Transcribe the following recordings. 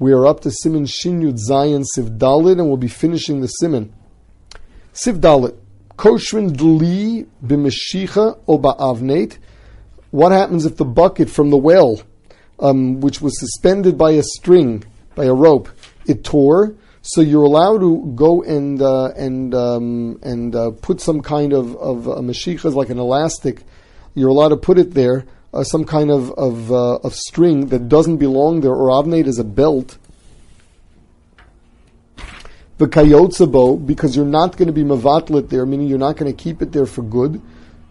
We are up to Siman Shin Yud Zayin Siv Dalit, and we'll be finishing the Siman. Siv Dalit. Koshrin Dli b'Meshicha o ba'avnate. What happens if the bucket from the well, um, which was suspended by a string, by a rope, it tore? So you're allowed to go and uh, and um, and uh, put some kind of of a meshicha, like an elastic. You're allowed to put it there, uh, some kind of of, uh, of string that doesn't belong there, or avnate is a belt. The kayotzabo, because you're not going to be mavatlet there, meaning you're not going to keep it there for good.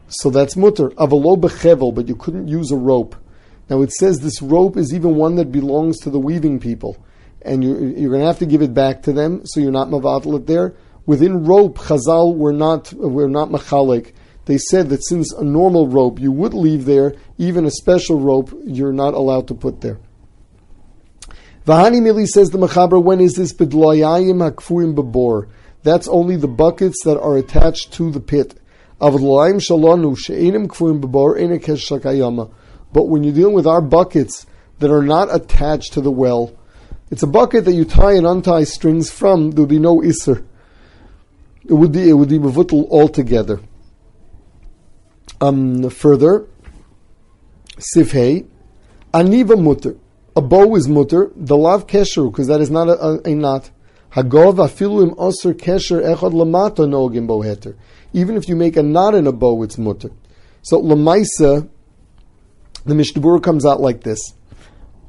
So that's mutter. Avalo bechevel, but you couldn't use a rope. Now it says this rope is even one that belongs to the weaving people and you're, you're going to have to give it back to them, so you're not mavatal there. Within rope, Chazal were not were not machalik. They said that since a normal rope you would leave there, even a special rope you're not allowed to put there. Vahani Mili says the Machaber, when is this bedloyayim hakfuim babor? That's only the buckets that are attached to the pit. But when you're dealing with our buckets that are not attached to the well, it's a bucket that you tie and untie strings from. There would be no iser. It would be it would be mevutel altogether. Um, further, sifhei, aniva mutter. A bow is mutter. The lav kesher because that is not a, a, a knot. Hagov osir kesher echad lamata nogim boheter. Even if you make a knot in a bow, it's mutter. So lamaisa, the Mishnah comes out like this: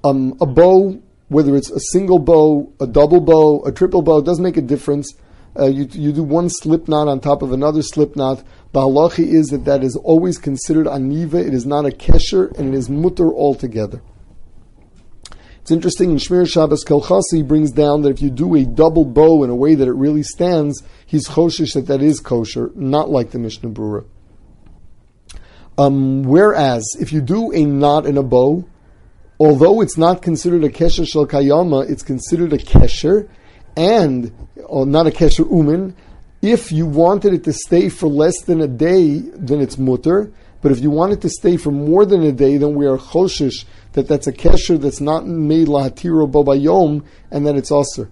um, a bow whether it's a single bow, a double bow, a triple bow, doesn't make a difference. Uh, you, you do one slip knot on top of another slip knot. The is that that is always considered aniva. It is not a kesher, and it is mutter altogether. It's interesting in Shemiras Shabbos Kehilchasa brings down that if you do a double bow in a way that it really stands, he's choshish that that is kosher, not like the Mishnah Brura. Um, whereas if you do a knot in a bow, although it's not considered a kesher shel kayama, it's considered a kesher, and or not a kesher umin. If you wanted it to stay for less than a day, then it's mutter. But if you want it to stay for more than a day, then we are choshish that that's a kesher that's not made lahatiro bobayom, and that it's aser.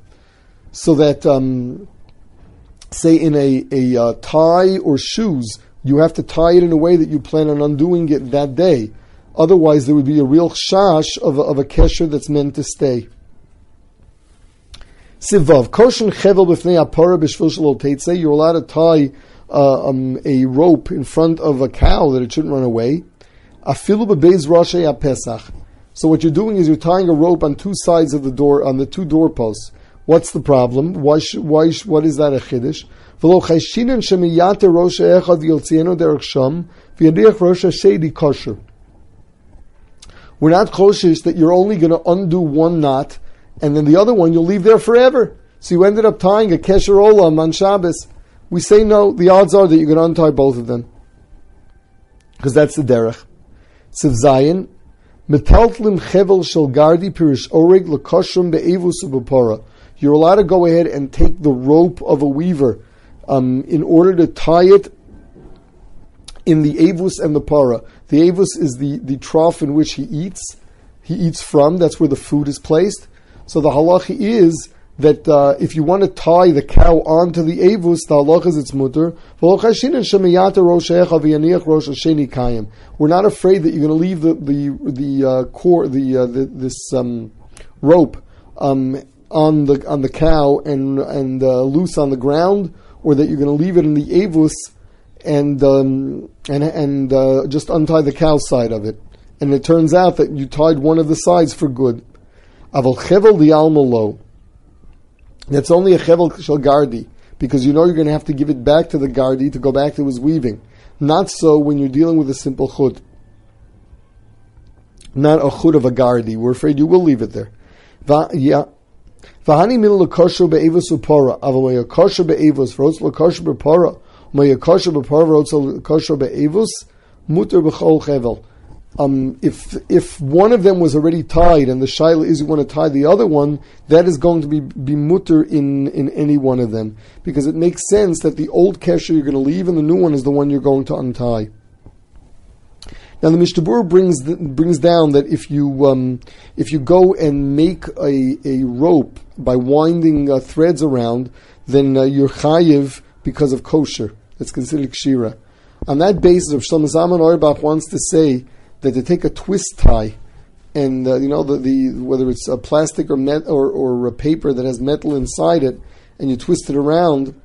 So that, um, say, in a, a uh, tie or shoes, you have to tie it in a way that you plan on undoing it that day. Otherwise, there would be a real shash of of a kesher that's meant to stay. Sivav, koshin chevel b'fnei apara b'shvil shalol You're allowed to tie uh, um, a rope in front of a cow that it shouldn't run away. Afilu b'beiz rashei apesach. So what you're doing is you're tying a rope on two sides of the door, on the two doorposts. What's the problem? Why? Sh- why? Sh- what is that a chiddush? V'lo chayshinan shemiyate rosha echad v'yotzienu derech sham v'yadiach rosha shedi kosher. We're not cautious that you're only going to undo one knot and then the other one you'll leave there forever. So you ended up tying a kesher olam on Shabbos. We say no, the odds are that you're going to untie both of them. Because that's the derech. Siv Zayin, metaltlim chevel shel gardi pirish orig lekoshrim be'evus ubapora. You're allowed to go ahead and take the rope of a weaver um, in order to tie it in the avus and the para. The avus is the, the trough in which he eats. He eats from. That's where the food is placed. So the halacha is that uh, if you want to tie the cow onto the avus, the halacha is its mutter. We're not afraid that you're going to leave the the the uh, core the, uh, the this um, rope um, on the on the cow and and uh, loose on the ground, or that you're going to leave it in the avus and um, and and uh, just untie the cow side of it. And it turns out that you tied one of the sides for good. Aval chevel the almalo. That's only a chevel shel gardi because you know you're going to have to give it back to the gardi to go back to his weaving. Not so when you're dealing with a simple chud. Not a chud of a gardi. We're afraid you will leave it there. Vahani min lekosher be'evos upora. Aval lekosher be'evos. Rotz lekosher be'pora mutter b'chol chevel. Um, if if one of them was already tied and the shaila is you want to tie the other one, that is going to be be mutter in in any one of them because it makes sense that the old kesher you're going to leave and the new one is the one you're going to untie. Now the Mishnah brings brings down that if you um, if you go and make a, a rope by winding uh, threads around, then uh, you're chayiv because of kosher. It's considered kshira. On that basis, Rav Shlomo Zalman Auerbach wants to say that they take a twist tie, and uh, you know the, the whether it's a plastic or met or or a paper that has metal inside it, and you twist it around.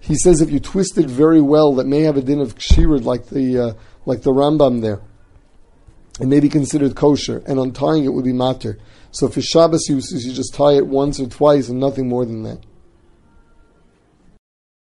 He says if you twist it very well, that may have a din of kshira like the uh, like the Rambam there. It may be considered kosher, and untying it would be matter. So for Shabbos, you, you just tie it once or twice, and nothing more than that.